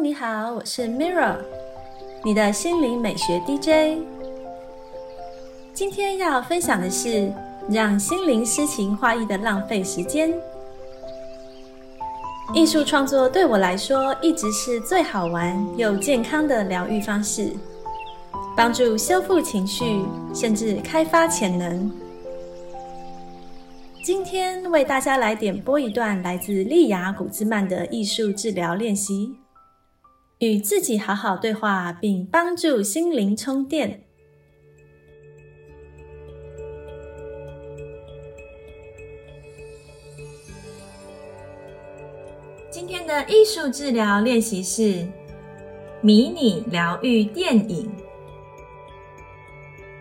你好，我是 Mirra，你的心灵美学 DJ。今天要分享的是让心灵诗情画意的浪费时间。艺术创作对我来说一直是最好玩又健康的疗愈方式，帮助修复情绪，甚至开发潜能。今天为大家来点播一段来自利亚古兹曼的艺术治疗练习，与自己好好对话，并帮助心灵充电。今天的艺术治疗练习是迷你疗愈电影。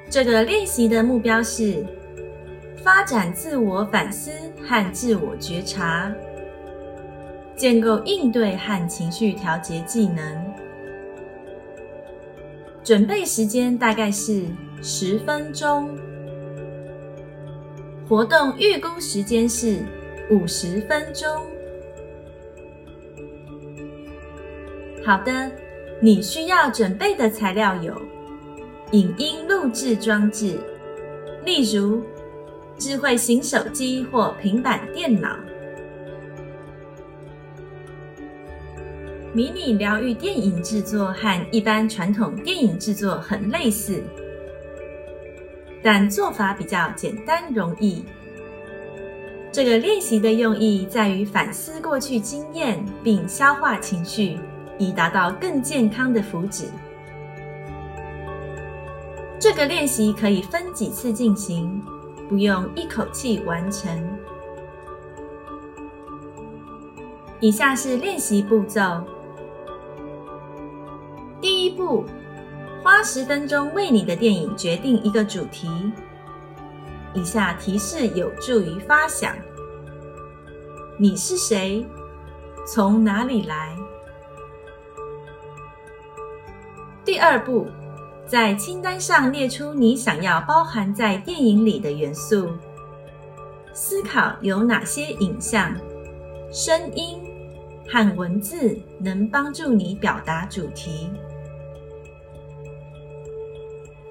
这个练习的目标是。发展自我反思和自我觉察，建构应对和情绪调节技能。准备时间大概是十分钟，活动预估时间是五十分钟。好的，你需要准备的材料有影音录制装置，例如。智慧型手机或平板电脑，迷你疗愈电影制作和一般传统电影制作很类似，但做法比较简单容易。这个练习的用意在于反思过去经验，并消化情绪，以达到更健康的福祉。这个练习可以分几次进行。不用一口气完成。以下是练习步骤：第一步，花十分钟为你的电影决定一个主题。以下提示有助于发想：你是谁？从哪里来？第二步。在清单上列出你想要包含在电影里的元素，思考有哪些影像、声音和文字能帮助你表达主题。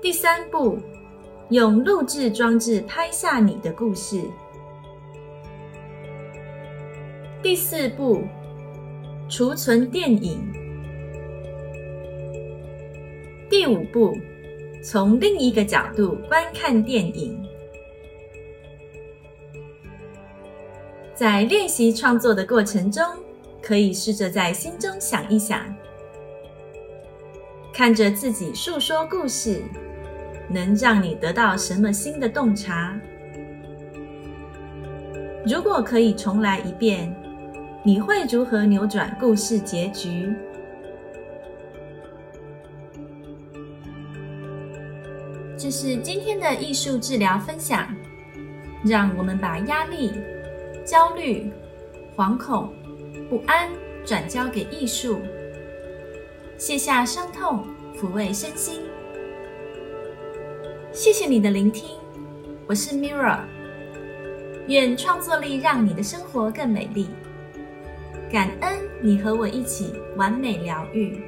第三步，用录制装置拍下你的故事。第四步，储存电影。第五步，从另一个角度观看电影。在练习创作的过程中，可以试着在心中想一想，看着自己诉说故事，能让你得到什么新的洞察？如果可以重来一遍，你会如何扭转故事结局？这是今天的艺术治疗分享，让我们把压力、焦虑、惶恐、不安转交给艺术，卸下伤痛，抚慰身心。谢谢你的聆听，我是 Mirror 愿创作力让你的生活更美丽。感恩你和我一起完美疗愈。